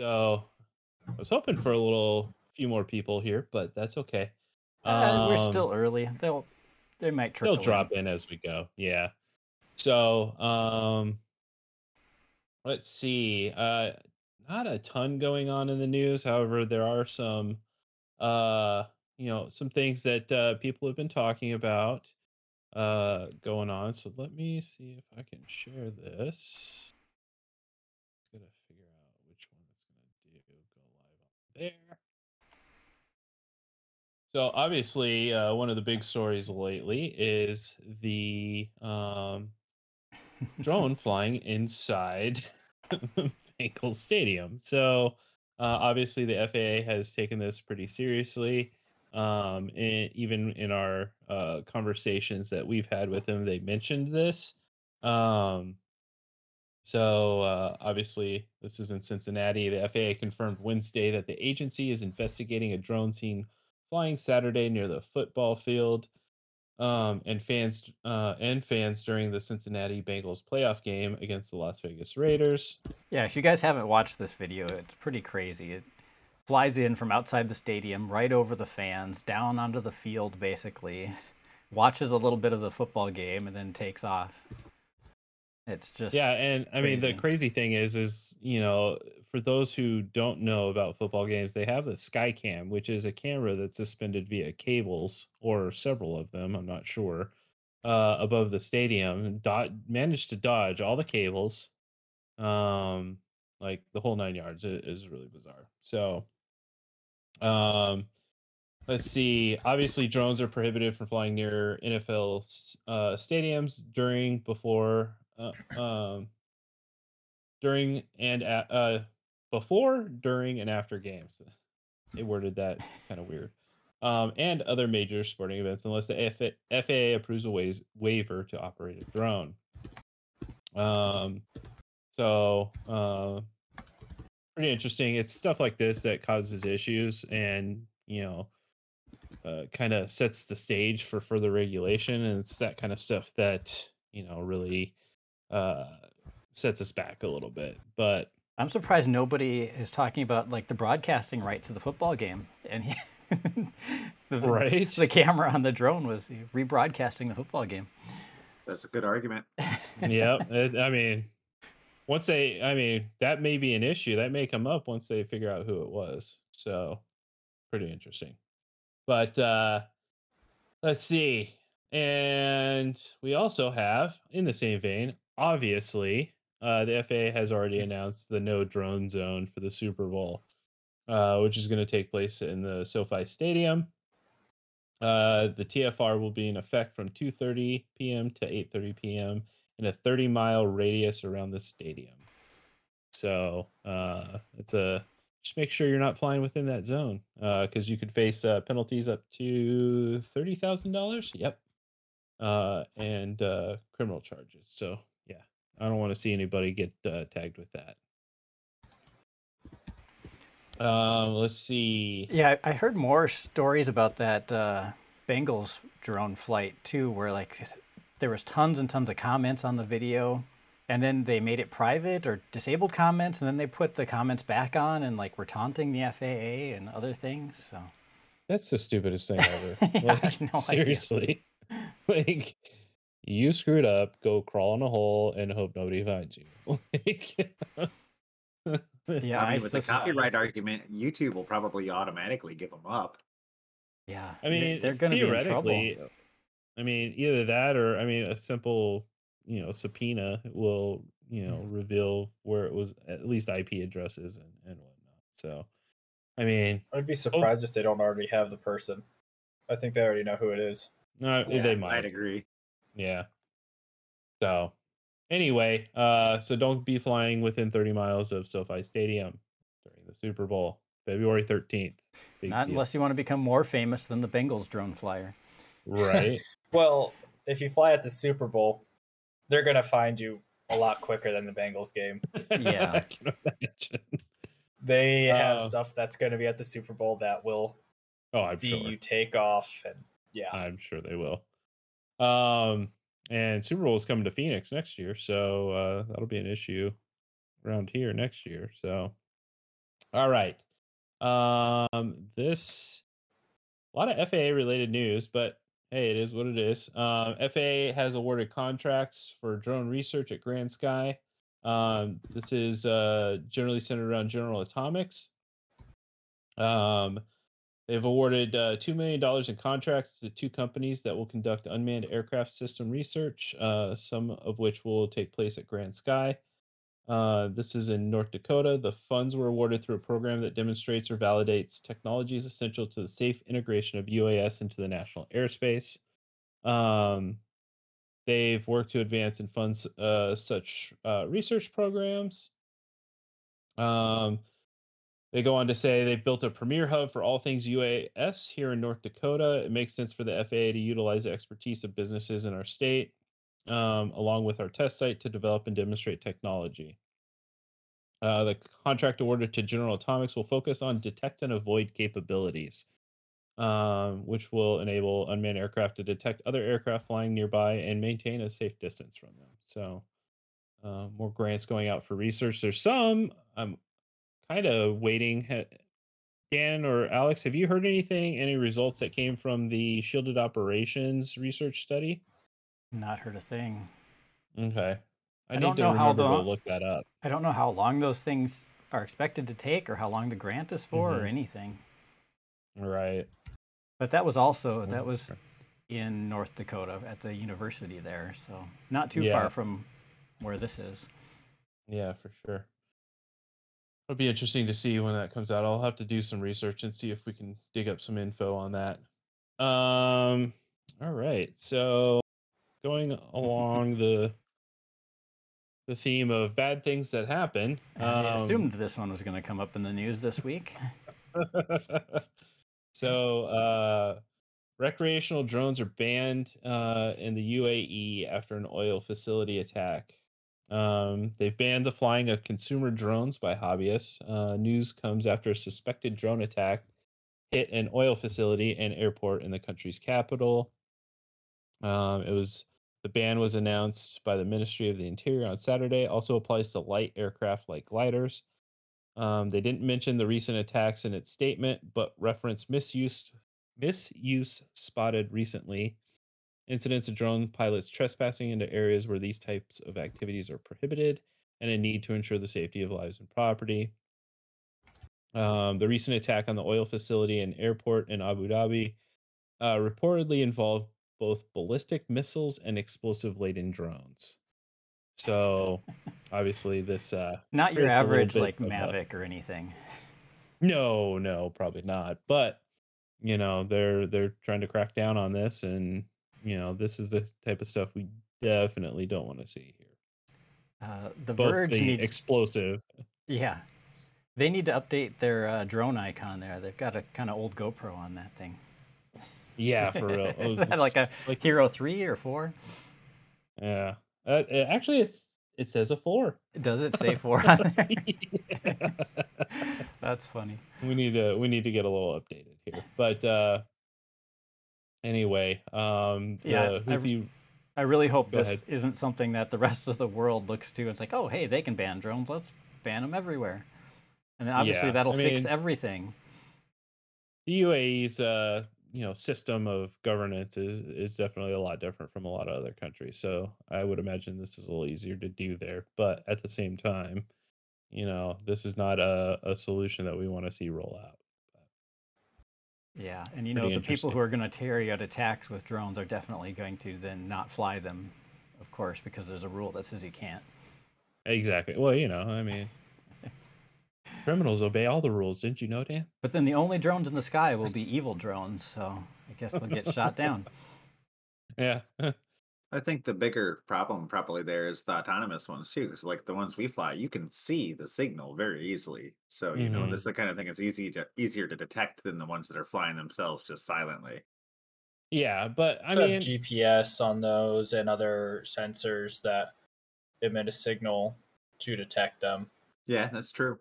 So I was hoping for a little few more people here, but that's okay. Uh, we're Um, still early. They'll they might trickle they'll drop in as we go. Yeah. So um, let's see. Uh, not a ton going on in the news. However, there are some uh, you know, some things that uh, people have been talking about uh going on. So let me see if I can share this. Gotta figure out which one it's gonna do. Go live on there. So obviously, uh, one of the big stories lately is the um, drone flying inside Bengals Stadium. So uh, obviously, the FAA has taken this pretty seriously. Um, and even in our uh, conversations that we've had with them, they mentioned this. Um, so uh, obviously, this is in Cincinnati. The FAA confirmed Wednesday that the agency is investigating a drone seen flying Saturday near the football field, um, and fans uh, and fans during the Cincinnati Bengals playoff game against the Las Vegas Raiders. Yeah, if you guys haven't watched this video, it's pretty crazy. It flies in from outside the stadium, right over the fans, down onto the field, basically. Watches a little bit of the football game and then takes off. It's just Yeah, and I mean the crazy. crazy thing is, is you know, for those who don't know about football games, they have the Skycam, which is a camera that's suspended via cables or several of them. I'm not sure. Uh, above the stadium, dot managed to dodge all the cables, um, like the whole nine yards. It is really bizarre. So, um, let's see. Obviously, drones are prohibited from flying near NFL uh, stadiums during, before, uh, um, during and at, uh, before, during, and after games. They worded that kind of weird. Um, and other major sporting events, unless the FAA approves a ways- waiver to operate a drone. Um, so, uh, pretty interesting. It's stuff like this that causes issues, and you know, uh, kind of sets the stage for further regulation, and it's that kind of stuff that you know really uh, sets us back a little bit. But I'm surprised nobody is talking about like the broadcasting rights to the football game. And he, the, Right. the camera on the drone was rebroadcasting the football game. That's a good argument. yeah, it, I mean, once they, I mean, that may be an issue. That may come up once they figure out who it was. So, pretty interesting. But uh let's see. And we also have, in the same vein, obviously, uh, the FAA has already announced the no drone zone for the Super Bowl, uh, which is going to take place in the SoFi Stadium. Uh, the TFR will be in effect from 2:30 p.m. to 8:30 p.m. in a 30 mile radius around the stadium. So uh, it's a just make sure you're not flying within that zone because you could face uh, penalties up to thirty thousand dollars. Yep, uh, and uh, criminal charges. So I don't want to see anybody get uh, tagged with that. Um, let's see. Yeah, I heard more stories about that uh, Bengals drone flight too, where like there was tons and tons of comments on the video, and then they made it private or disabled comments, and then they put the comments back on and like were taunting the FAA and other things. So That's the stupidest thing ever. Yeah, like, no idea. seriously, like you screwed up. Go crawl in a hole and hope nobody finds you. Like, yeah, I mean, with the sus- copyright argument, YouTube will probably automatically give them up. Yeah, I mean, they're going to be in trouble. I mean, either that or I mean, a simple, you know, subpoena will, you know, hmm. reveal where it was at least IP addresses and and whatnot. So, I mean, I'd be oh. surprised if they don't already have the person. I think they already know who it is. no, Yeah, they I'd might. agree. Yeah. So, anyway, uh, so don't be flying within 30 miles of SoFi Stadium during the Super Bowl, February 13th. Big Not deal. unless you want to become more famous than the Bengals drone flyer. right. Well, if you fly at the Super Bowl, they're gonna find you a lot quicker than the Bengals game. Yeah. I can imagine. They have Uh, stuff that's gonna be at the Super Bowl that will Oh, I'm see sure. you take off, and yeah, I'm sure they will. Um, and Super Bowl is coming to Phoenix next year, so uh, that'll be an issue around here next year. So, All right. Um, this a lot of FAA related news, but hey, it is what it is. Um, FAA has awarded contracts for drone research at Grand Sky. Um, this is uh, generally centered around General Atomics. Um, they've awarded uh, $2 million in contracts to two companies that will conduct unmanned aircraft system research, uh, some of which will take place at Grand Sky. Uh, this is in North Dakota. The funds were awarded through a program that demonstrates or validates technologies essential to the safe integration of UAS into the national airspace. Um, they've worked to advance and fund uh, such uh, research programs. Um, they go on to say they've built a premier hub for all things UAS here in North Dakota. It makes sense for the FAA to utilize the expertise of businesses in our state, um, along with our test site, to develop and demonstrate technology. Uh, the contract awarded to General Atomics will focus on detect and avoid capabilities, um, which will enable unmanned aircraft to detect other aircraft flying nearby and maintain a safe distance from them. So, uh, more grants going out for research. There's some I'm kind of waiting. Dan or Alex, have you heard anything? Any results that came from the shielded operations research study? Not heard a thing. Okay, I, I don't to know how long- look that up. I don't know how long those things are expected to take or how long the grant is for or Mhm. anything. Right. But that was also that was in North Dakota at the university there, so not too Yeah. far from where this is. Yeah, for sure. It'll be interesting to see when that comes out. I'll have to do some research and see if we can dig up some info on that. Um all right. So going along the the theme of bad things that happen. I um, assumed this one was going to come up in the news this week. so uh recreational drones are banned uh in the UAE after an oil facility attack. Um, they've banned the flying of consumer drones by hobbyists. Uh, news comes after a suspected drone attack hit an oil facility and airport in the country's capital. Um, it was the ban was announced by the Ministry of the Interior on Saturday. Also applies to light aircraft like gliders. Um, they didn't mention the recent attacks in its statement, but reference misuse misuse spotted recently. Incidents of drone pilots trespassing into areas where these types of activities are prohibited, and a need to ensure the safety of lives and property. Um, the recent attack on the oil facility and airport in Abu Dhabi uh, reportedly involved both ballistic missiles and explosive laden drones. So, obviously, this uh, Not your creates a little average like of a- Mavic or anything. no, no, probably not. But you know, they're they're trying to crack down on this, and you know, this is the type of stuff we definitely don't want to see here. Uh, the Both Verge the needs, explosive, yeah, they need to update their uh, drone icon there. They've got a kind of old GoPro on that thing. yeah, for real. Oh, like a like Hero three or four? yeah. Uh, uh, actually, it's it says a four. Does it say four on there? That's funny. we need to we need to get a little updated here, but uh anyway, um, Yeah, the I- I really hope Go this ahead. isn't something that the rest of the world looks to. It's like, oh, hey, they can ban drones. Let's ban them everywhere. And then obviously Yeah, that'll I fix mean- everything. the UAE's uh you know system of governance is is definitely a lot different from a lot of other countries. So I would imagine this is a little easier to do there. But at the same time, you know, this is not a, a solution that we want to see roll out. Yeah, and you know Pretty the people who are going to carry out attacks with drones are definitely going to then not fly them, of course, because there's a rule that says you can't. Exactly. Well, you know, I mean criminals obey all the rules, didn't you know, Dan? But then the only drones in the sky will be evil drones, so I guess they'll get shot down. Yeah. I think the bigger problem probably there is the autonomous ones too, because like the ones we fly, you can see the signal very easily. So you know Mhm. this is the kind of thing that's easy to easier to detect than the ones that are flying themselves just silently. yeah, but I Also mean have GPS on those and other sensors that emit a signal to detect them. Yeah, that's true.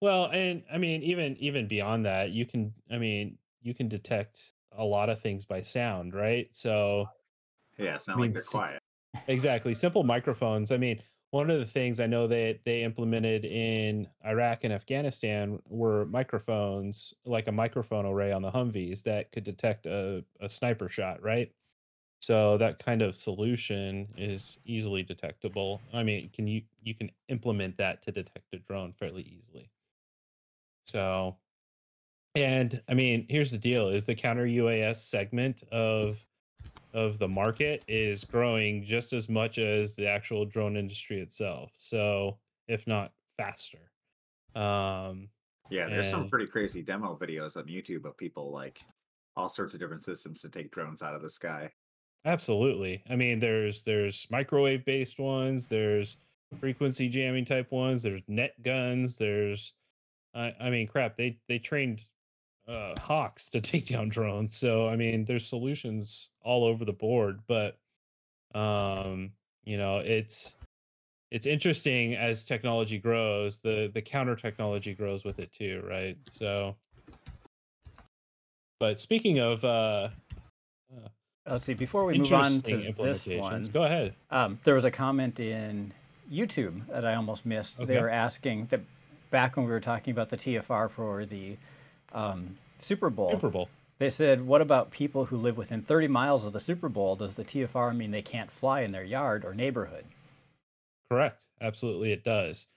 Well, and I mean, even even beyond that, you can. I mean, you can detect a lot of things by sound, right? So Yeah, it's not I mean, like they're quiet. exactly, simple microphones. I mean, one of the things I know that they implemented in Iraq and Afghanistan were microphones, like a microphone array on the Humvees that could detect a, a sniper shot, right? So that kind of solution is easily detectable. I mean, can you you can implement that to detect a drone fairly easily. So and I mean, here's the deal is the counter UAS segment of of the market is growing just as much as the actual drone industry itself. So, if not faster. Um, Yeah, there's some pretty crazy demo videos on YouTube of people like all sorts of different systems to take drones out of the sky. absolutely. I mean, there's there's microwave based ones, there's frequency jamming type ones, there's net guns, there's I, I mean, crap, they they trained uh, hawks to take down drones. So I mean, there's solutions all over the board, but um, you know, it's it's interesting as technology grows, the the counter technology grows with it too, right? So, but speaking of uh, uh Let's see. Before we move on to this one, go ahead. um, there was a comment in YouTube that I almost missed. They were asking that back when we were talking about the TFR for the um, Super Bowl. Super Bowl. They said, "What about people who live within 30 miles of the Super Bowl? Does the TFR mean they can't fly in their yard or neighborhood?" Correct. Absolutely, it does.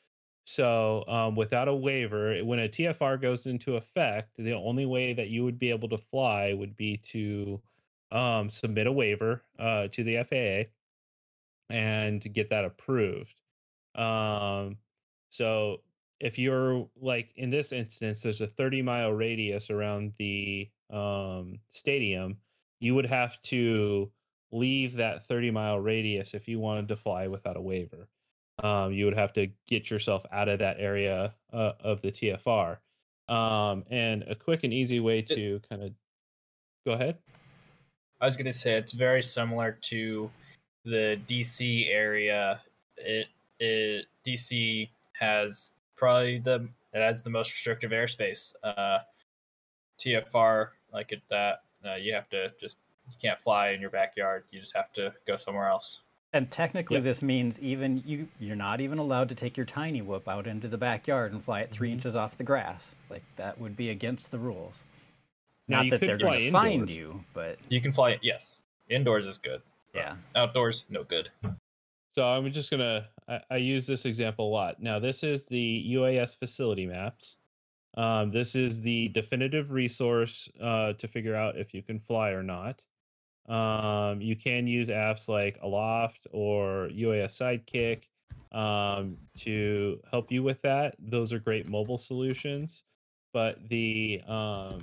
So, um, without a waiver, when a TFR goes into effect, the only way that you would be able to fly would be to um, submit a waiver uh, to the FAA and get that approved. Um, so, if you're like in this instance, there's a 30 mile radius around the um, stadium, you would have to leave that 30 mile radius if you wanted to fly without a waiver um, you would have to get yourself out of that area uh, of the TFR. Um, and a quick and easy way to kind of go ahead. I was gonna say it's very similar to the DC area. It it DC has probably the it has the most restrictive airspace. Uh, TFR like it that uh, you have to just you can't fly in your backyard. You just have to go somewhere else. And technically, Yep. this means even you you're not even allowed to take your tiny whoop out into the backyard and fly it 3 Mhm. inches off the grass. Like that would be against the rules. Now, not that they're going to find you, but You can fly it. yes. Indoors is good. yeah. Outdoors, no good. So I'm just gonna I, I use this example a lot. Now this is the UAS facility maps. Um, this is the definitive resource uh, to figure out if you can fly or not. Um, you can use apps like Aloft or UAS Sidekick um, to help you with that. Those are great mobile solutions, but the um,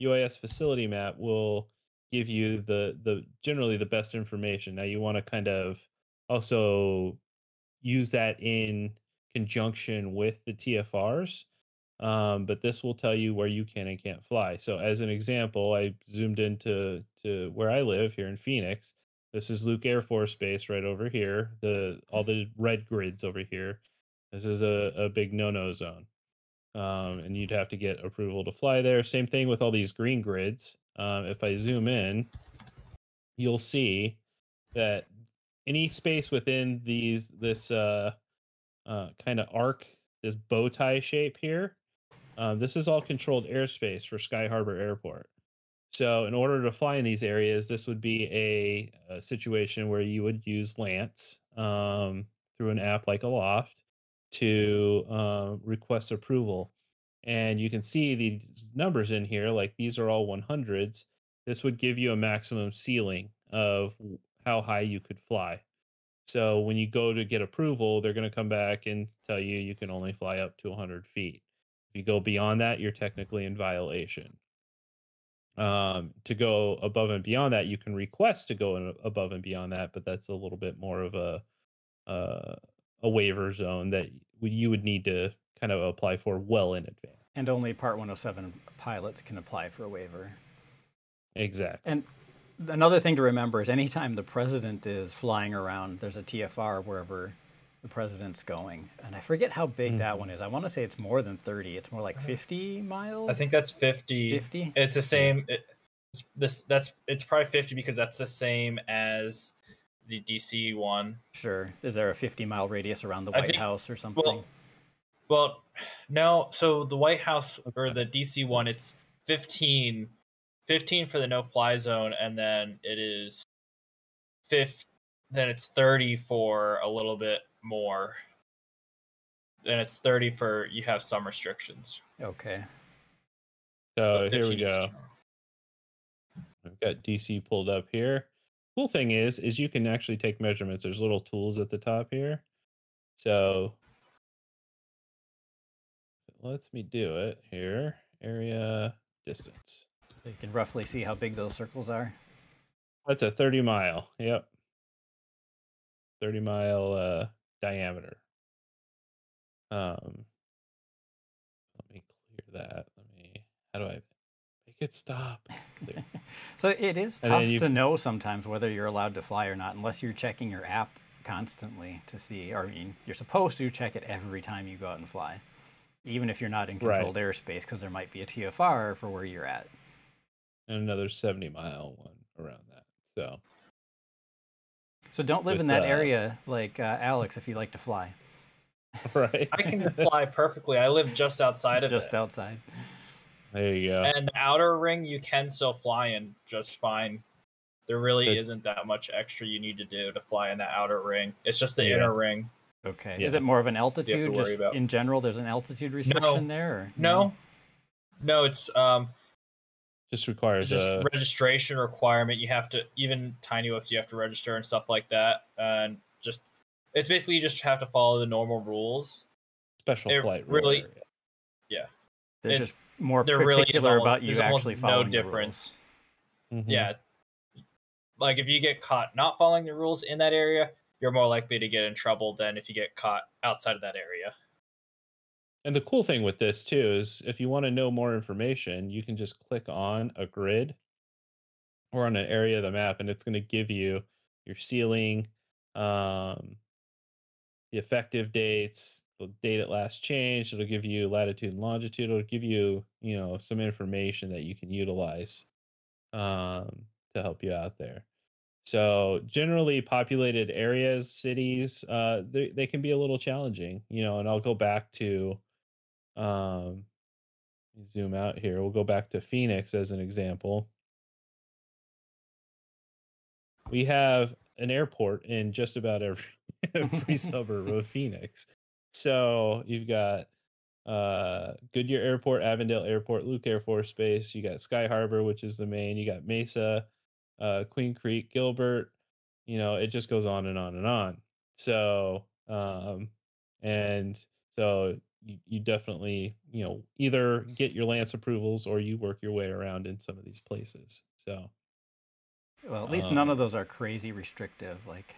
UAS facility map will give you the the generally the best information. Now you want to kind of also use that in conjunction with the TFRs. Um, but this will tell you where you can and can't fly. So, as an example, I zoomed into to where I live here in Phoenix. This is Luke Air Force Base right over here. The all the red grids over here. This is a, a big no-no zone, um, and you'd have to get approval to fly there. Same thing with all these green grids. Um, if I zoom in, you'll see that any space within these this uh, uh, kind of arc, this bow tie shape here, uh, this is all controlled airspace for Sky Harbor Airport. So, in order to fly in these areas, this would be a, a situation where you would use LAANC um, through an app like Aloft to uh, request approval. And you can see these numbers in here, like these are all 100s. This would give you a maximum ceiling of how high you could fly. So when you go to get approval, they're going to come back and tell you you can only fly up to 100 feet. If you go beyond that, you're technically in violation. Um, to go above and beyond that, you can request to go in above and beyond that, but that's a little bit more of a uh, a waiver zone that you would need to kind of apply for well in advance. And only Part 107 pilots can apply for a waiver. Exactly. And another thing to remember is anytime the president is flying around, there's a TFR wherever the president's going. And I forget how big that Mhm. one is. I want to say it's more than 30. It's more like 50 miles. I think that's 50. 50. It's the same. It, this that's it's probably 50 because that's the same as the DC one. Sure. Is there a 50 mile radius around the White think- House or something? Well, well, no. So the White House or the DC one, it's 15, 15 for the no fly zone, and then it is fifth. Then it's thirty for a little bit more. Then it's thirty for you have some restrictions. okay. So here we go. I've got DC pulled up here. Cool thing is, is you can actually take measurements. There's little tools at the top here. So it lets me do it here. Area distance. So you can roughly see how big those circles are. That's a 30 mile. Yep. 30 mile uh diameter. Um let me clear that. Let me how do I make it stop? So it is tough to know sometimes whether you're allowed to fly or not unless you're checking your app constantly to see, or I mean, you're supposed to check it every time you go out and fly, even if you're not in Right. controlled airspace, because there might be a TFR for where you're at. And another 70 mile one around that. So So don't live With, in that uh, area like uh, Alex if you like to fly. right. I can fly perfectly. I live just outside of it. just it, outside. there you go. and the outer ring you can still fly in just fine. There really Good. isn't that much extra you need to do to fly in that outer ring. It's just the Yeah. inner ring. Okay. Yeah. Is it more of an altitude? worry Just about. in general, there's an altitude restriction there? Or? No, no, it's um, Just it's requires just a registration requirement. You have to even tiny whoops. You have to register and stuff like that, and just it's basically you just have to follow the normal rules. special it flight rule really- area. They're it- just more There really is particular almost, about you there's almost actually no following the rules. difference. Mhm. Yeah, like if you get caught not following the rules in that area, you're more likely to get in trouble than if you get caught outside of that area. And the cool thing with this too is if you want to know more information, you can just click on a grid or on an area of the map and it's going to give you your ceiling, um, the effective dates, the date it last changed. It'll give you latitude and longitude. It'll give you, you know, some information that you can utilize um, to help you out there. So generally populated areas, cities, uh, they, they can be a little challenging, you know, and I'll go back to um zoom out here. We'll go back to Phoenix as an example. We have an airport in just about every every suburb of Phoenix. So you've got uh Goodyear Airport, Avondale Airport, Luke Air Force Base, you got Sky Harbor, which is the main, you got Mesa, uh Queen Creek, Gilbert, you know, it just goes on and on and on. So um and so you, you definitely, you know, either get your LAANC approvals or you work your way around in some of these places. So Well, at least none Um, of those are crazy restrictive, like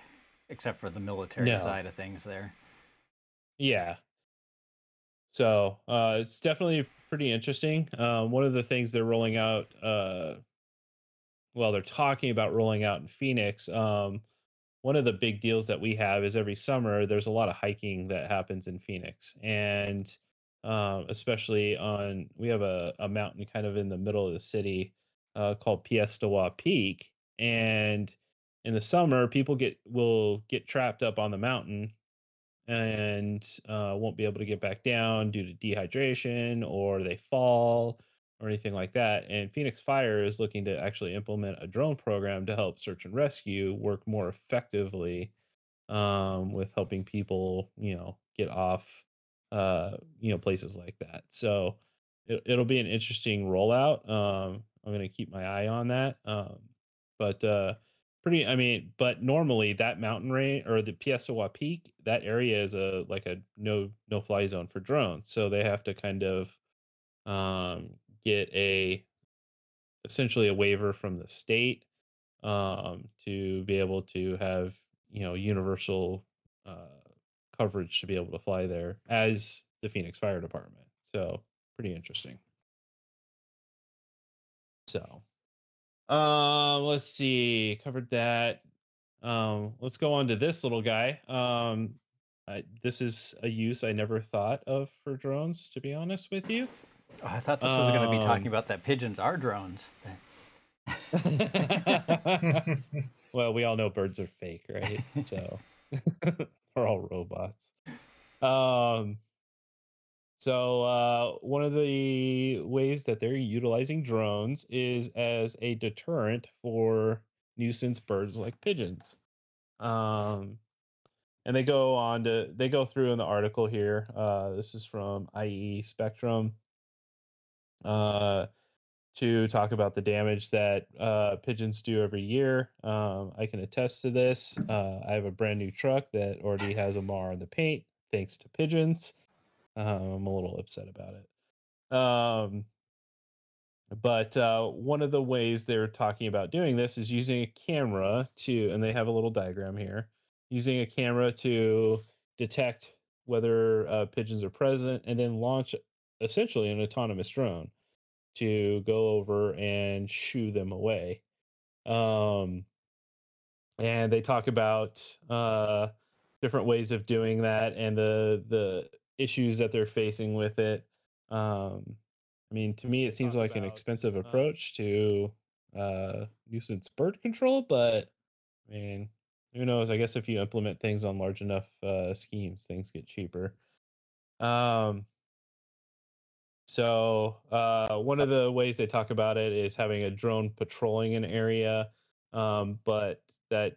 except for the military No. side of things there. Yeah. So uh, it's definitely pretty interesting. Um, one of the things they're rolling out, uh, well, they're talking about rolling out in Phoenix. Um, one of the big deals that we have is every summer there's a lot of hiking that happens in Phoenix, and um, especially on we have a, a mountain kind of in the middle of the city uh, called Piestewa Peak, and in the summer people get will get trapped up on the mountain and uh, won't be able to get back down due to dehydration or they fall or anything like that. And Phoenix Fire is looking to actually implement a drone program to help search and rescue work more effectively um, with helping people, you know, get off, uh, you know, places like that. So it, it'll be an interesting rollout. Um, I'm going to keep my eye on that. Um, but uh, pretty i mean but normally that mountain range or the Piestewa peak that area is a like a no no fly zone for drones so they have to kind of um get a essentially a waiver from the state um to be able to have you know universal uh coverage to be able to fly there as the phoenix fire department so pretty interesting so um, let's see, covered that. Um, let's go on to this little guy. Um, I, this is a use I never thought of for drones, to be honest with you. Oh, I thought this was going to be talking Um, about that pigeons are drones. well, we all know birds are fake, right? So they're all robots. Um, so uh, one of the ways that they're utilizing drones is as a deterrent for nuisance birds like pigeons. Um, and they go on to they go through in the article here. Uh, this is from IE Spectrum. Uh, to talk about the damage that uh, pigeons do every year. Um, I can attest to this. Uh, I have a brand new truck that already has a mar on the paint, thanks to pigeons. Uh, I'm a little upset about it. Um, but uh, one of the ways they're talking about doing this is using a camera to, and they have a little diagram here, using a camera to detect whether uh, pigeons are present and then launch essentially an autonomous drone to go over and shoo them away. Um, and they talk about uh, different ways of doing that and the the issues that they're facing with it. Um, I mean, to me, it seems like an expensive uh, approach to uh, nuisance bird control, but I mean, who knows? I guess if you implement things on large enough uh, schemes, things get cheaper. Um, so uh, one of the ways they talk about it is having a drone patrolling an area, um, but that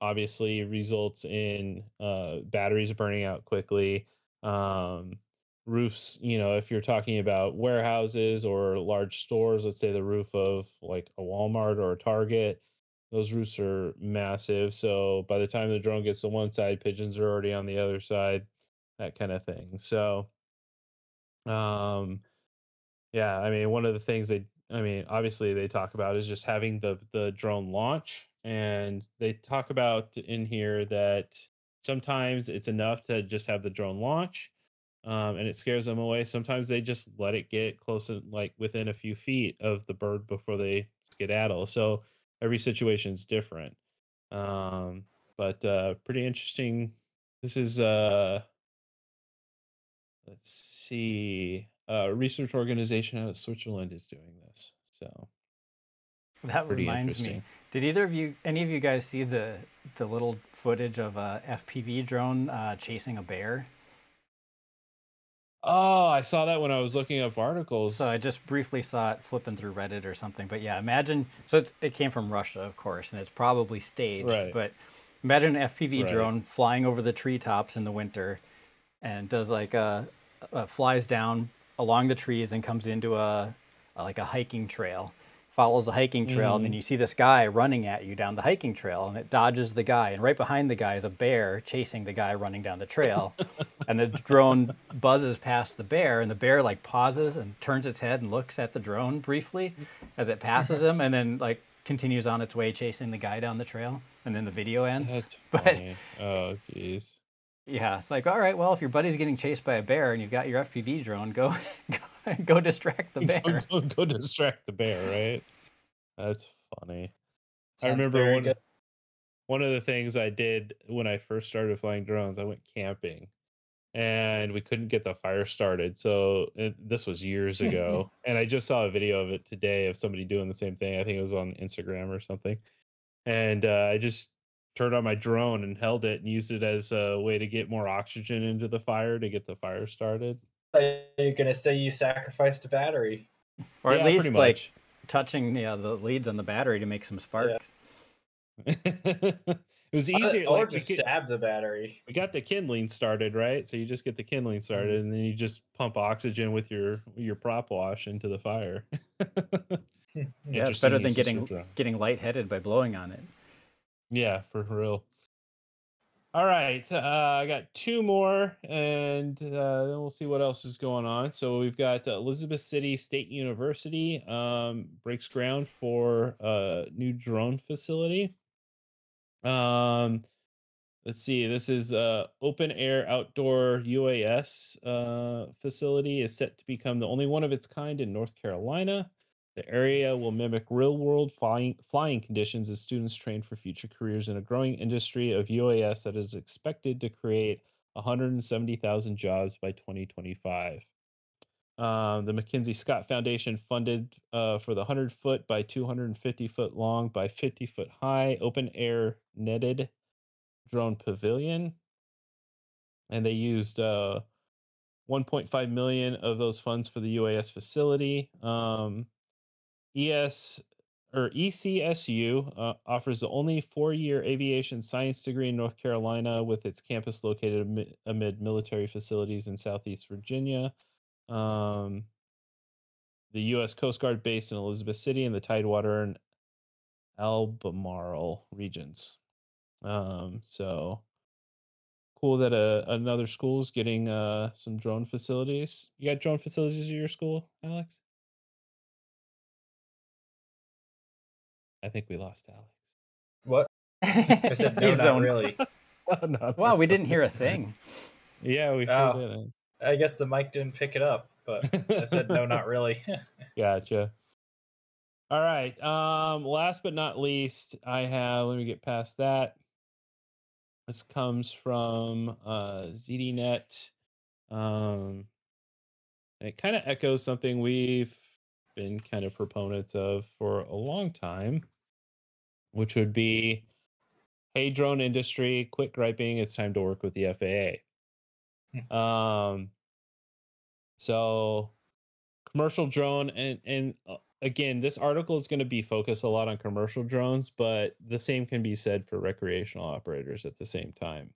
obviously results in uh, batteries burning out quickly. Um, roofs, you know, if you're talking about warehouses or large stores, let's say the roof of like a Walmart or a Target, those roofs are massive. So by the time the drone gets to one side, pigeons are already on the other side, that kind of thing. So um yeah, I mean, one of the things they, I mean, obviously they talk about is just having the the drone launch, and they talk about in here that sometimes it's enough to just have the drone launch, um, and it scares them away. Sometimes they just let it get close, and like within a few feet of the bird before they skedaddle. So every situation is different, um, but uh, pretty interesting. This is uh let's see a research organization out of switzerland is doing this so That pretty reminds me. Did either of you, any of you guys, see the the little footage of a FPV drone uh, chasing a bear? oh i saw that when i was looking up articles So I just briefly saw it flipping through Reddit or something. But yeah, imagine. So it's, it came from Russia, of course, and it's probably staged. Right. But imagine an FPV Right. drone flying over the treetops in the winter, and does like a, a flies down along the trees and comes into a, a like a hiking trail. Follows the hiking trail, and then mm. you see this guy running at you down the hiking trail, and it dodges the guy. And right behind the guy is a bear chasing the guy running down the trail. and the drone buzzes past the bear, and the bear like pauses and turns its head and looks at the drone briefly as it passes him, and then like continues on its way chasing the guy down the trail. And then the video ends. that's but funny oh jeez yeah, it's like all right, well, if your buddy's getting chased by a bear and you've got your FPV drone, go go, go distract the bear. go, go distract the bear right that's funny i remember one, good. one of the things i did when i first started flying drones i went camping and we couldn't get the fire started so it, this was years ago and i just saw a video of it today of somebody doing the same thing i think it was on instagram or something and uh, i just turned on my drone and held it and used it as a way to get more oxygen into the fire to get the fire started Are You're gonna say you sacrificed a battery. Or at Yeah, least pretty like much. touching yeah, the leads on the battery to make some sparks. it was Or- easier or like we, just stab the battery. we got the kindling started right so you just get the kindling started mm-hmm. and then you just pump oxygen with your your prop wash into the fire Yeah, it's better than getting getting lightheaded by blowing on it. Yeah, for real. All right, uh, I got two more, and uh, then we'll see what else is going on. So we've got Elizabeth City State University um, breaks ground for a new drone facility. Um, let's see. This is uh, open air outdoor UAS uh, facility is set to become the only one of its kind in North Carolina. The area will mimic real world flying, flying conditions as students train for future careers in a growing industry of UAS that is expected to create 170,000 jobs by 2025. Um, the MacKenzie Scott Foundation funded uh, for the 100 foot by 250 foot long by 50 foot high open air netted drone pavilion. And they used uh, 1.5 million of those funds for the UAS facility. Um, ES or ECSU uh, offers the only four-year aviation science degree in North Carolina, with its campus located amid, amid military facilities in Southeast Virginia. Um, the U.S. Coast Guard based in Elizabeth City and the Tidewater and Albemarle regions. Um, so cool that uh, another school is getting uh, some drone facilities. You got drone facilities at your school, Alex? I think we lost Alex. What? I said no, He's not zoned. really. Oh, no, Wow, no. we didn't hear a thing. Yeah, we sure Oh. didn't. I guess the mic didn't pick it up, but I said no, not really. Gotcha. All right. Um, last but not least, I have. Let me get past that. This comes from uh, ZDNet. Um, and it kind of echoes something we've been kind of proponents of for a long time, which would be, "Hey, drone industry, quit griping. It's time to work with the FAA." um, so commercial drone and and uh, again this article is going to be focused a lot on commercial drones but the same can be said for recreational operators at the same time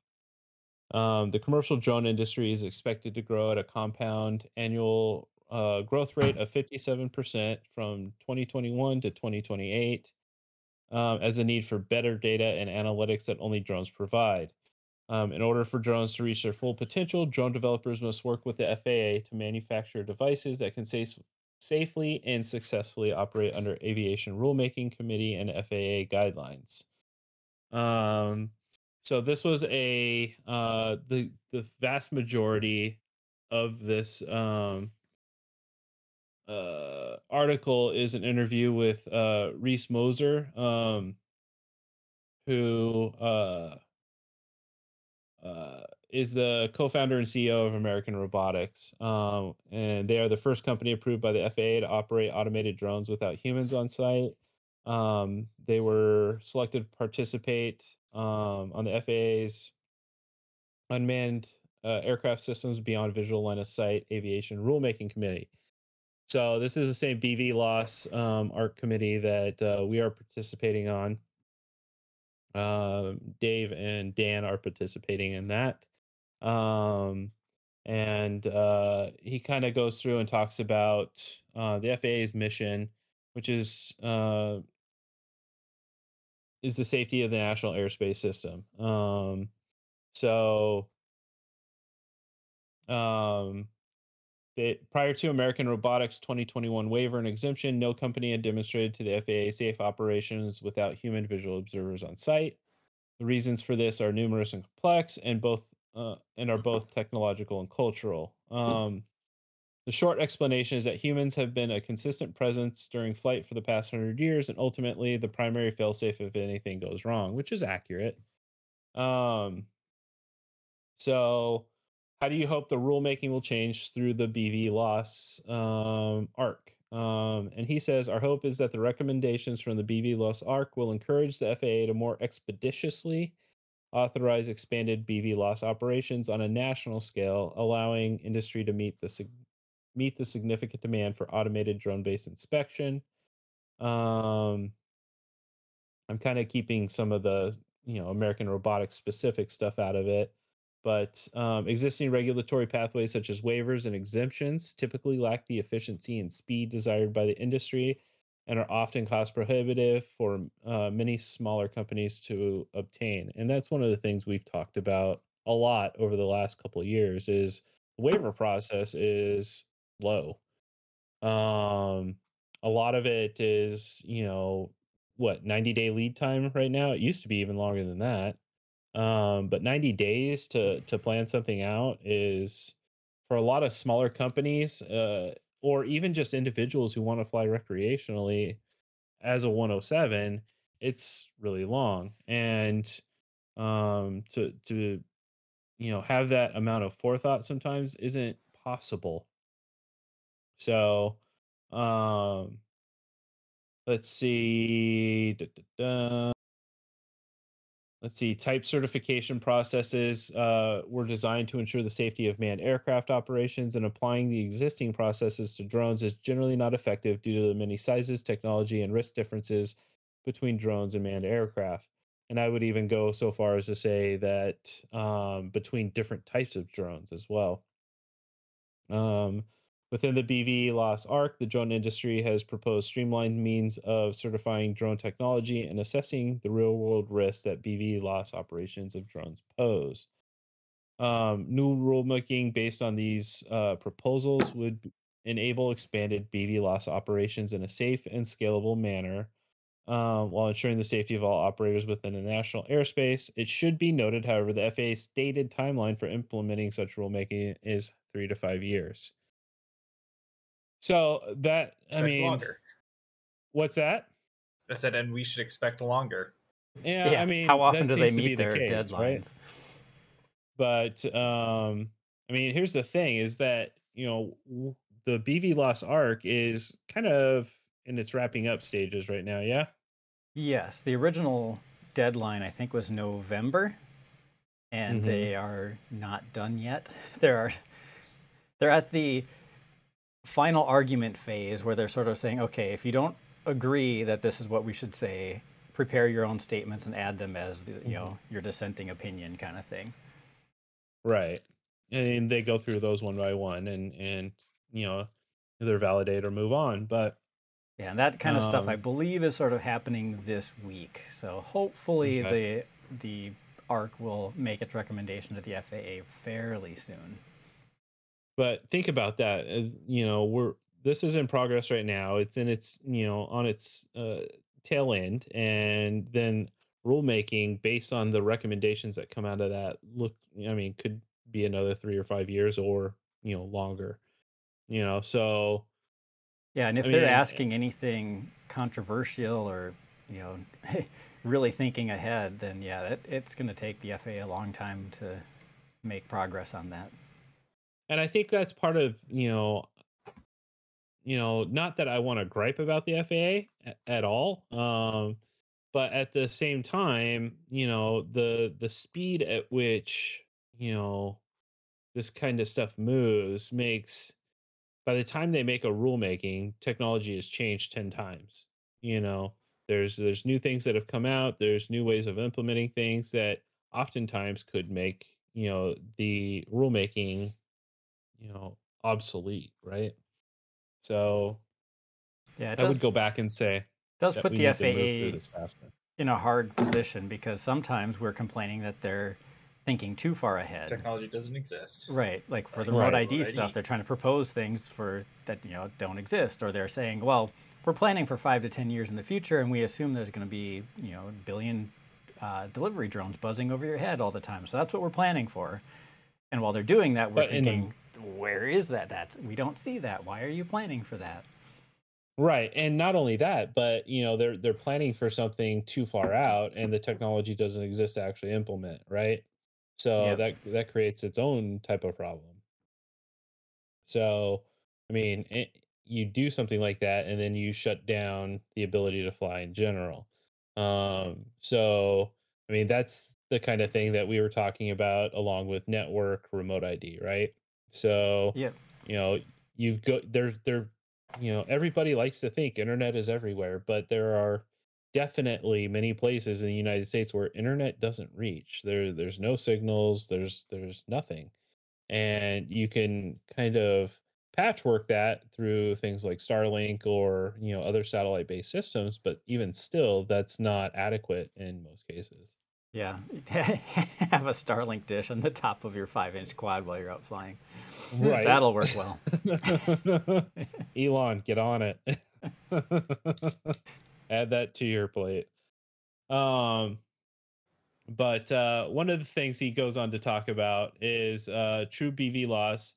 um, the commercial drone industry is expected to grow at a compound annual uh, growth rate of 57% from 2021 to 2028 um, as a need for better data and analytics that only drones provide um, in order for drones to reach their full potential, drone developers must work with the FAA to manufacture devices that can sa- safely and successfully operate under Aviation Rulemaking Committee and FAA guidelines. Um, so this was a uh, the the vast majority of this um, uh, article is an interview with uh, Reese Mozer, um, who uh, uh, is the co-founder and CEO of American Robotics, um, and they are the first company approved by the FAA to operate automated drones without humans on site. Um, they were selected to participate um, on the FAA's unmanned uh, aircraft systems beyond visual line of sight aviation rulemaking committee. So this is the same BVLOS um, ARC committee that uh, we are participating on. Um, Dave and Dan are participating in that. Um, and uh, he kind of goes through and talks about uh, the FAA's mission, which is uh, is the safety of the national airspace system. Um, so, um, they, prior to American Robotics 2021 waiver and exemption, no company had demonstrated to the FAA safe operations without human visual observers on site. The reasons for this are numerous and complex, and both uh, and are both technological and cultural. Um, the short explanation is that humans have been a consistent presence during flight for the past hundred years, and ultimately the primary failsafe if anything goes wrong, which is accurate. Um, so, how do you hope the rulemaking will change through the BVLOS um, arc? Um, and he says, Our hope is that the recommendations from the BVLOS arc will encourage the FAA to more expeditiously authorize expanded BVLOS operations on a national scale, allowing industry to meet the meet the significant demand for automated drone-based inspection. Um, I'm kind of keeping some of the you know American robotics specific stuff out of it, but um, existing regulatory pathways such as waivers and exemptions typically lack the efficiency and speed desired by the industry and are often cost prohibitive for uh, many smaller companies to obtain. And that's one of the things we've talked about a lot over the last couple of years is the waiver process is low. Um, a lot of it is, you know, what 90 day lead time right now. It used to be even longer than that. Um, but 90 days to to plan something out is for a lot of smaller companies, uh, or even just individuals who want to fly recreationally as a 107, it's really long. And um to to you know have that amount of forethought sometimes isn't possible So, um, let's see. Da, da, da. Let's see. Type certification processes uh, were designed to ensure the safety of manned aircraft operations, and applying the existing processes to drones is generally not effective due to the many sizes, technology, and risk differences between drones and manned aircraft. And I would even go so far as to say that um, between different types of drones as well. Um, within the BVLOS ARC, the drone industry has proposed streamlined means of certifying drone technology and assessing the real world risks that BVLOS operations of drones pose. Um, new rulemaking based on these uh, proposals would enable expanded BVLOS operations in a safe and scalable manner um, while ensuring the safety of all operators within the national airspace. It should be noted, however, the FAA's stated timeline for implementing such rulemaking is three to five years. So that I Expect mean, longer. what's that? I said, and we should expect longer. Yeah, I mean, how often that do they seems to be meet the their case, deadlines? right? But um, I mean, here's the thing: is that you know the BVLOS Arc is kind of in its wrapping up stages right now. Yeah. Yes, the original deadline I think was November, and Mhm. they are not done yet. There are, they're at the final argument phase where they're sort of saying, okay, if you don't agree that this is what we should say, prepare your own statements and add them as the, you know your dissenting opinion kind of thing. Right. And they go through those one by one, and and you know either validate or move on. But Yeah, and that kind of stuff I Um, believe is sort of happening this week. So hopefully Okay. the the ARC will make its recommendation to the FAA fairly soon. But think about that. uh, You know, we're this is in progress right now. It's in its you know on its uh, tail end, and then rulemaking based on the recommendations that come out of that. Look, I mean, could be another three or five years, or you know, longer. You know, so Yeah, and if I they're mean, asking anything controversial or you know really thinking ahead, then yeah, that, it's going to take the FAA a long time to make progress on that. And I think that's part of you know, you know, not that I want to gripe about the FAA at, at all, um, but at the same time, you know, the the speed at which you know this kind of stuff moves makes by the time they make a rulemaking, technology has changed ten times. You know, there's there's new things that have come out. There's new ways of implementing things that oftentimes could make you know the rulemaking you know obsolete right so Yeah, it i would go back and say does put the need to move through FAA in a hard position because sometimes we're complaining that they're thinking too far ahead. Technology doesn't exist. Right, like for the Right. remote Right. ID Remote stuff, they're trying to propose things for that you know don't exist, or they're saying, well, we're planning for five to ten years in the future, and we assume there's going to be you know a billion uh, delivery drones buzzing over your head all the time. So that's what we're planning for. And while they're doing that, we're But in the- thinking, where is that? That's we don't see that. Why are you planning for that? right and not only that but you know they're they're planning for something too far out and the technology doesn't exist to actually implement right so Yep. that that creates its own type of problem so i mean it, you do something like that and then you shut down the ability to fly in general um so i mean that's the kind of thing that we were talking about along with network remote id right so Yep. you know you've got there there you know everybody likes to think internet is everywhere but there are definitely many places in the united states where internet doesn't reach. There there's no signals there's there's nothing. And you can kind of patchwork that through things like starlink or you know other satellite based systems but even still that's not adequate in most cases Yeah, have a Starlink dish on the top of your five-inch quad while you're out flying. right That'll work well. Elon, get on it. Add that to your plate. Um, but uh, one of the things he goes on to talk about is uh, true BVLOS,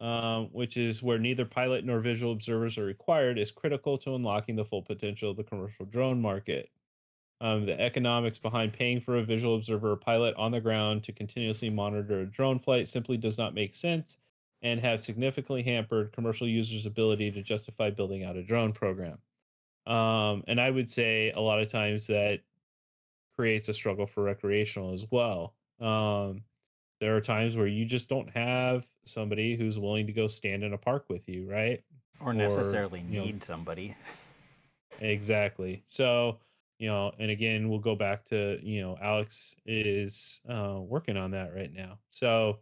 um, which is where neither pilot nor visual observers are required, is critical to unlocking the full potential of the commercial drone market. Um, the economics behind paying for a visual observer or pilot on the ground to continuously monitor a drone flight simply does not make sense and have significantly hampered commercial users' ability to justify building out a drone program. Um, and I would say a lot of times that creates a struggle for recreational as well. Um, there are times where you just don't have somebody who's willing to go stand in a park with you, right? Or necessarily know- need somebody. Exactly. So, you know, and again, we'll go back to, you know, Alex is uh working on that right now. So,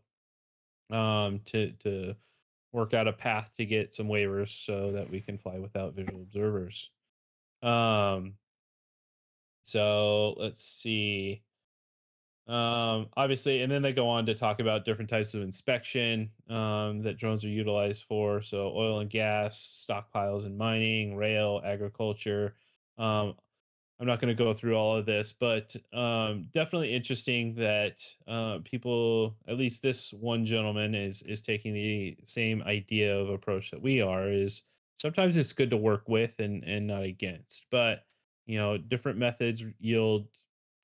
um to to work out a path to get some waivers so that we can fly without visual observers. Um so let's see. Um, obviously, and then they go on to talk about different types of inspection um, that drones are utilized for. So, oil and gas, stockpiles and mining, rail, agriculture. Um, I'm not going to go through all of this, but um, definitely interesting that uh, people, at least this one gentleman, is is taking the same idea of approach that we are. Is sometimes it's good to work with and and not against, but you know, different methods yield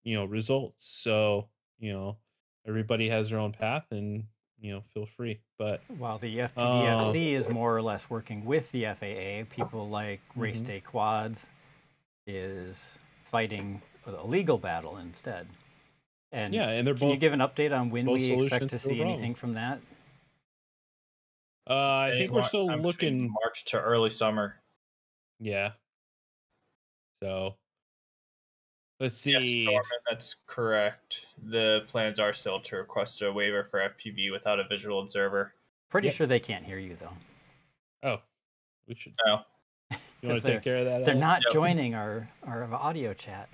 you know results so you know everybody has their own path and you know feel free but While the Um, FPVFC is more or less working with the FAA, people like Race Mhm. Day Quads is fighting a legal battle instead. And yeah and they're can you both give an update on when we expect to to see anything from that? uh i think we're still looking March to early summer. yeah so let's Yes, see Norman, that's correct. The plans are still to request a waiver for FPV without a visual observer. Pretty Yep. sure they can't hear you though. oh we should No. You 'Cause want to take care of that They're Alex? not Yep. joining our our audio chat.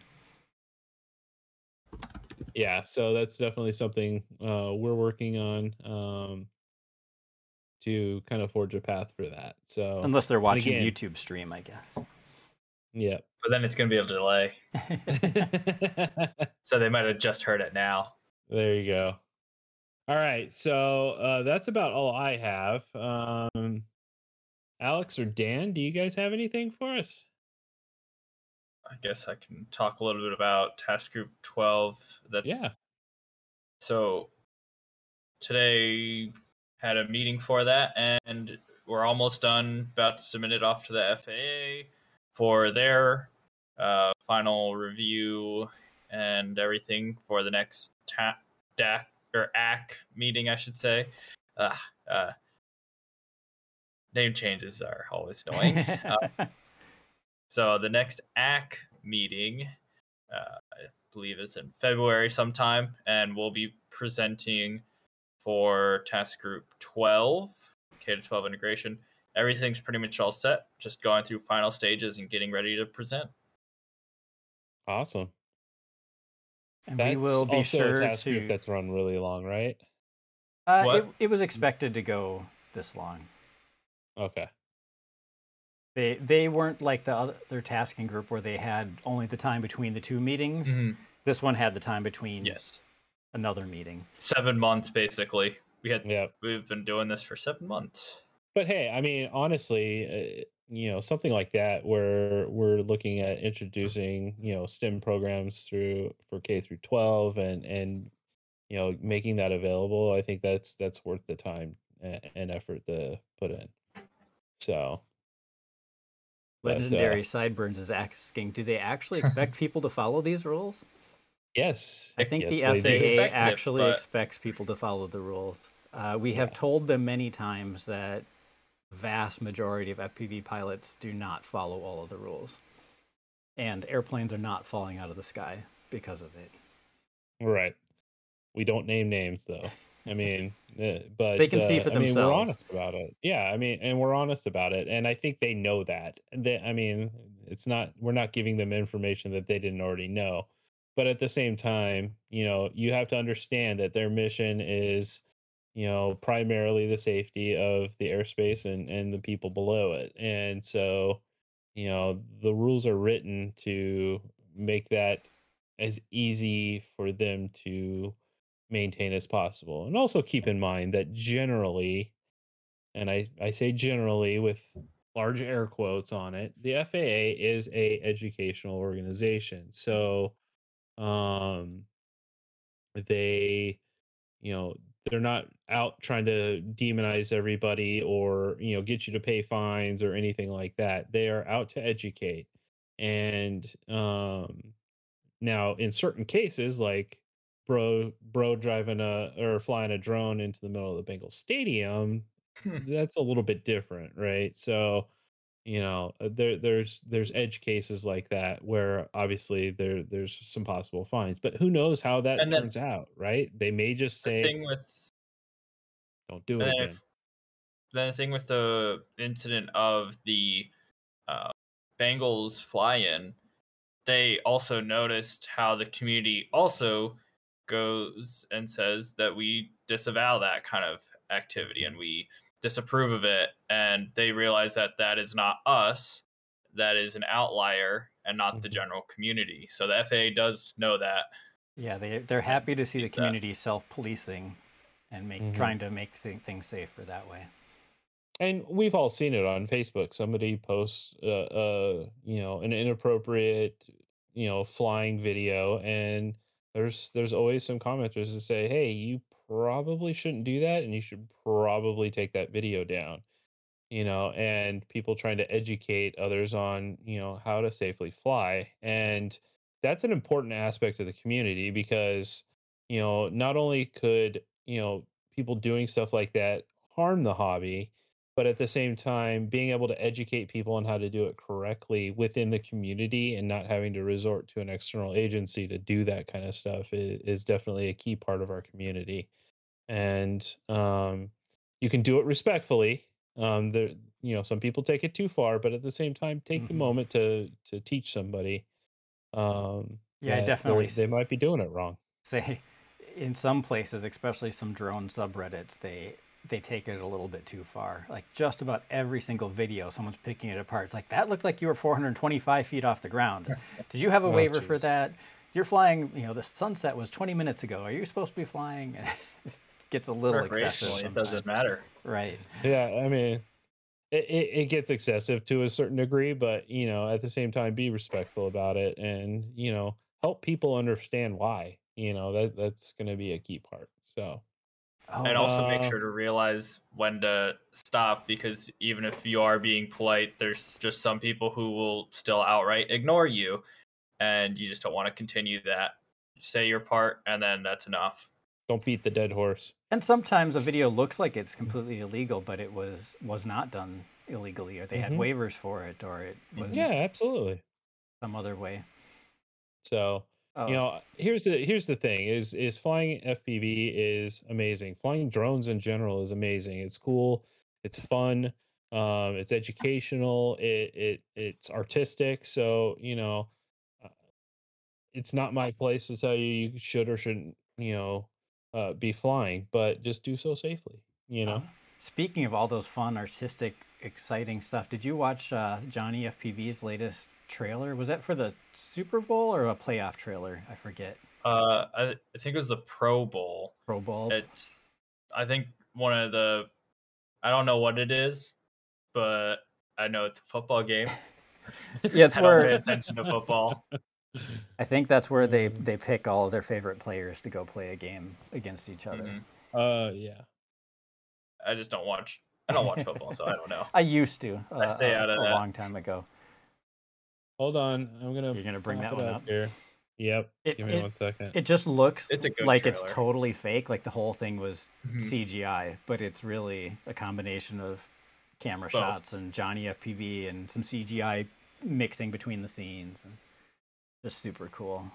yeah so that's definitely something uh we're working on um to kind of forge a path for that so Unless they're watching again- YouTube stream, I guess. yeah But then it's going to be a delay. So they might have just heard it now. There you go. All right, so uh, that's about all I have. Um, Alex or Dan, do you guys have anything for us? I guess I can talk a little bit about Task Group 12. That Yeah. So today had a meeting for that, and we're almost done. About to submit it off to the FAA for their uh, final review and everything for the next ta- DAC or AC meeting, I should say. Uh, uh, name changes are always annoying. Uh, so the next AC meeting, uh, I believe, is in February sometime, and we'll be presenting for task group 12, K to 12 integration. Everything's pretty much all set. Just going through final stages and getting ready to present. Awesome. and That's we will be also sure a task to. group that's run really long, right? uh, What? it, it was expected to go this long. Okay. They they weren't like the other tasking group where they had only the time between the two meetings. This one had the time between Yes, another meeting. seven months basically. We had Yeah. we've been doing this for seven months. But hey, I mean, honestly, uh, you know, something like that where we're looking at introducing, you know, STEM programs through for K through 12 and and you know, making that available, I think that's that's worth the time and effort to put in. So, but, uh, Legendary Sideburns is asking, do they actually expect people to follow these rules? yes, I think yes, the. FAA Expect it, actually but- expects people to follow the rules. Uh, we have Yeah. told them many times that vast majority of FPV pilots do not follow all of the rules, and airplanes are not falling out of the sky because of it. Right. We don't name names though. I mean, uh, but They can see uh, for I mean, we're themselves. honest about it. Yeah, I mean, and we're honest about it, and I think they know that. They, I mean, it's not we're not giving them information that they didn't already know, but at the same time, you know, you have to understand that their mission is, you know, primarily the safety of the airspace and and the people below it, and so, you know, the rules are written to make that as easy for them to maintain as possible. And also keep in mind that generally, and I, I say generally with large air quotes on it, the FAA is a educational organization. So um they you know they're not out trying to demonize everybody or you know get you to pay fines or anything like that they are out to educate and um now in certain cases like bro bro driving a or flying a drone into the middle of the Bengals stadium Hmm. that's a little bit different right? So you know uh, there there's there's edge cases like that where obviously there there's some possible fines but who knows how that And then- turns out right? They may just The say thing with don't do it then again. if, then the thing with the incident of the uh, Bengals fly-in, they also noticed how the community also goes and says that we disavow that kind of activity and we disapprove of it, and they realize that that is not us, that is an outlier and not the Mhm. general community. So the FAA does know that. Yeah, they they're happy to see the Keep that. community self-policing and make Mhm. trying to make thi- things safer that way. and we've all seen it on facebook somebody posts uh, uh you know an inappropriate you know flying video and there's there's always some commenters that say hey you probably shouldn't do that and you should probably take that video down you know and people trying to educate others on you know how to safely fly and that's an important aspect of the community because you know not only could you know people doing stuff like that harm the hobby but at the same time being able to educate people on how to do it correctly within the community and not having to resort to an external agency to do that kind of stuff is, is definitely a key part of our community and um, you can do it respectfully um, there you know some people take it too far but at the same time take the Mhm. moment to to teach somebody um Yeah, definitely they might be doing it wrong Say, in some places, especially some drone subreddits, they they take it a little bit too far. Like just about every single video, someone's picking it apart. It's like that looked like you were 425 feet off the ground. Did you have a Oh, waiver for that? You're flying. You know, the sunset was 20 minutes ago. Are you supposed to be flying? it gets a little excessive. Recreationally, it doesn't matter. Right. yeah i mean it, it, it gets excessive to a certain degree but you know at the same time be respectful about it and you know help people understand why you know that that's going to be a key part so Oh, and also make sure to realize when to stop because even if you are being polite there's just some people who will still outright ignore you and you just don't want to continue that. Say your part and then that's enough. Don't beat the dead horse. And sometimes a video looks like it's completely illegal, but it was was not done illegally, or they had Mhm. waivers for it, or it was yeah absolutely. some other way. so Oh, you know here's the here's the thing is is flying fpv is amazing. Flying drones in general is amazing. It's cool. It's fun. Um it's educational. It it it's artistic. So you know uh, it's not my place to tell you you should or shouldn't you know uh be flying but just do so safely you know? Uh, speaking of all those fun, artistic, exciting stuff, did you watch uh, Johnny FPV's latest trailer? Was that for the Super Bowl or a playoff trailer? I forget. uh i, I think it was the pro bowl Pro Bowl. it's i think one of the i don't know what it is but i know it's a football game yeah, it's i don't pay attention to football I think that's where they they pick all of their favorite players to go play a game against each other. Mhm. uh yeah i just don't watch i don't watch football so i don't know I used to. Uh, stay out of a that. long time ago. Hold on i'm gonna You're gonna bring that it one up up? here yep It- give me it- one second It just looks It's a good like it's totally fake. Like the whole thing was Mhm. CGI, but it's really a combination of camera Both. shots and Johnny FPV and some CGI mixing between the scenes and just super cool.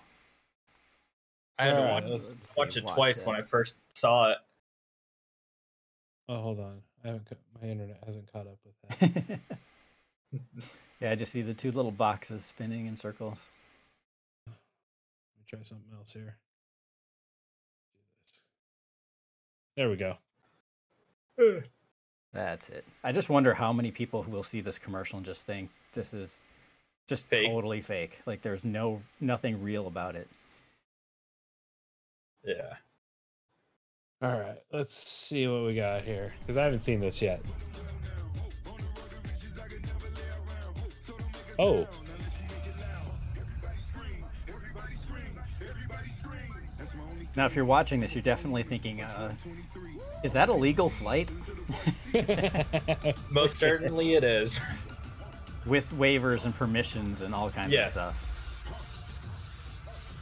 i had to Alright, watch, let's see, watch it watch twice that. when i first saw it oh hold on i haven't my internet hasn't caught up with that yeah, I just see the two little boxes spinning in circles. Let me try something else here. There we go. That's it. I just wonder how many people who will see this commercial and just think this is just Fake. totally fake. Like there's no nothing real about it. yeah All right, let's see what we got here because I haven't seen this yet. Oh, Now, if you're watching this, you're definitely thinking, uh, is that a legal flight? Most certainly it is. With waivers and permissions and all kinds Yes. of stuff.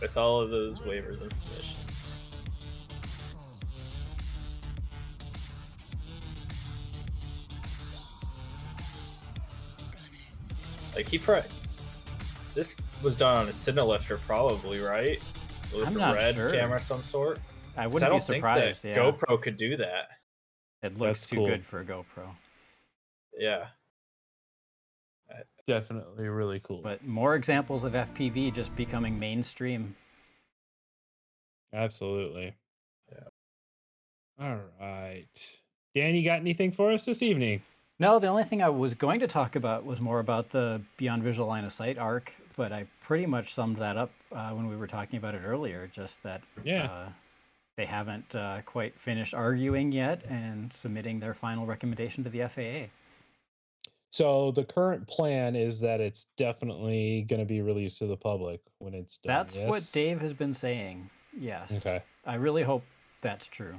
With all of those waivers and permissions. Like he probably this was done on a Cinelifter, probably right? With I'm a not red sure. camera of some sort. I I wouldn't don't be think surprised. that yeah. GoPro could do that. It looks That's too cool. good for a GoPro. Yeah. Definitely really cool. But more examples of FPV just becoming mainstream. Absolutely. Yeah. All right. Dan, you got anything for us this evening? No, the only thing I was going to talk about was more about the Beyond Visual Line of Sight arc, but I pretty much summed that up uh, when we were talking about it earlier. Just that Yeah. uh, they haven't uh, quite finished arguing yet and submitting their final recommendation to the FAA. So the current plan is that it's definitely going to be released to the public when it's done. That's what? Dave has been saying. Yes. Okay. I really hope that's true.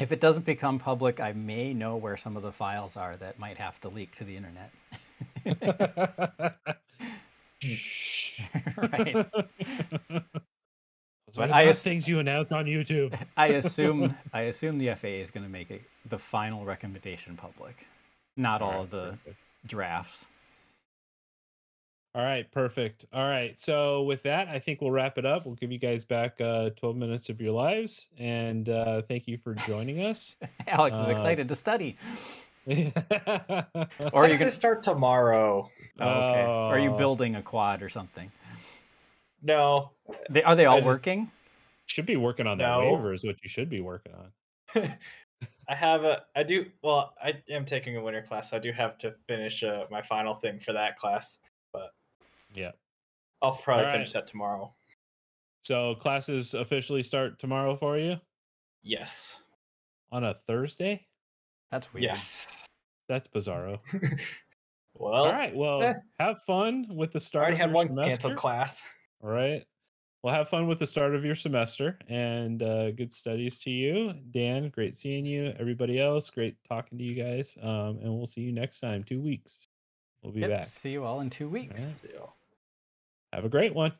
If it doesn't become public, I may know where some of the files are that might have to leak to the internet. Shh. right. But I ass- things you announce on YouTube. I assume I assume the FAA is going to make it the final recommendation public, not all Alright, of the perfect. drafts. All right, perfect. All right. So with that, I think we'll wrap it up. We'll give you guys back uh 12 minutes of your lives and uh thank you for joining us. Alex is Uh, excited to study. or Or you Classes can, start tomorrow. oh, okay. Or are you Oh. building a quad or something? No. They, are they all just- working? should be working on that No. waiver is what you should be working on. I have a I do well, I am taking a winter class. So I do have to finish uh, my final thing for that class. Yeah. I'll probably Alright. finish that tomorrow. So classes officially start tomorrow for you Yes. on a Thursday? That's weird. Yes. That's bizarro. well, All right. Well, eh. have fun with the start. I start already of had your one semester. canceled class. All right. Well, have fun with the start of your semester and uh, good studies to you. Dan, great seeing you. Everybody else, great talking to you guys. Um, and we'll see you next time, two weeks. We'll be Yep, back. See you all in two weeks. Alright. So, Have a great one.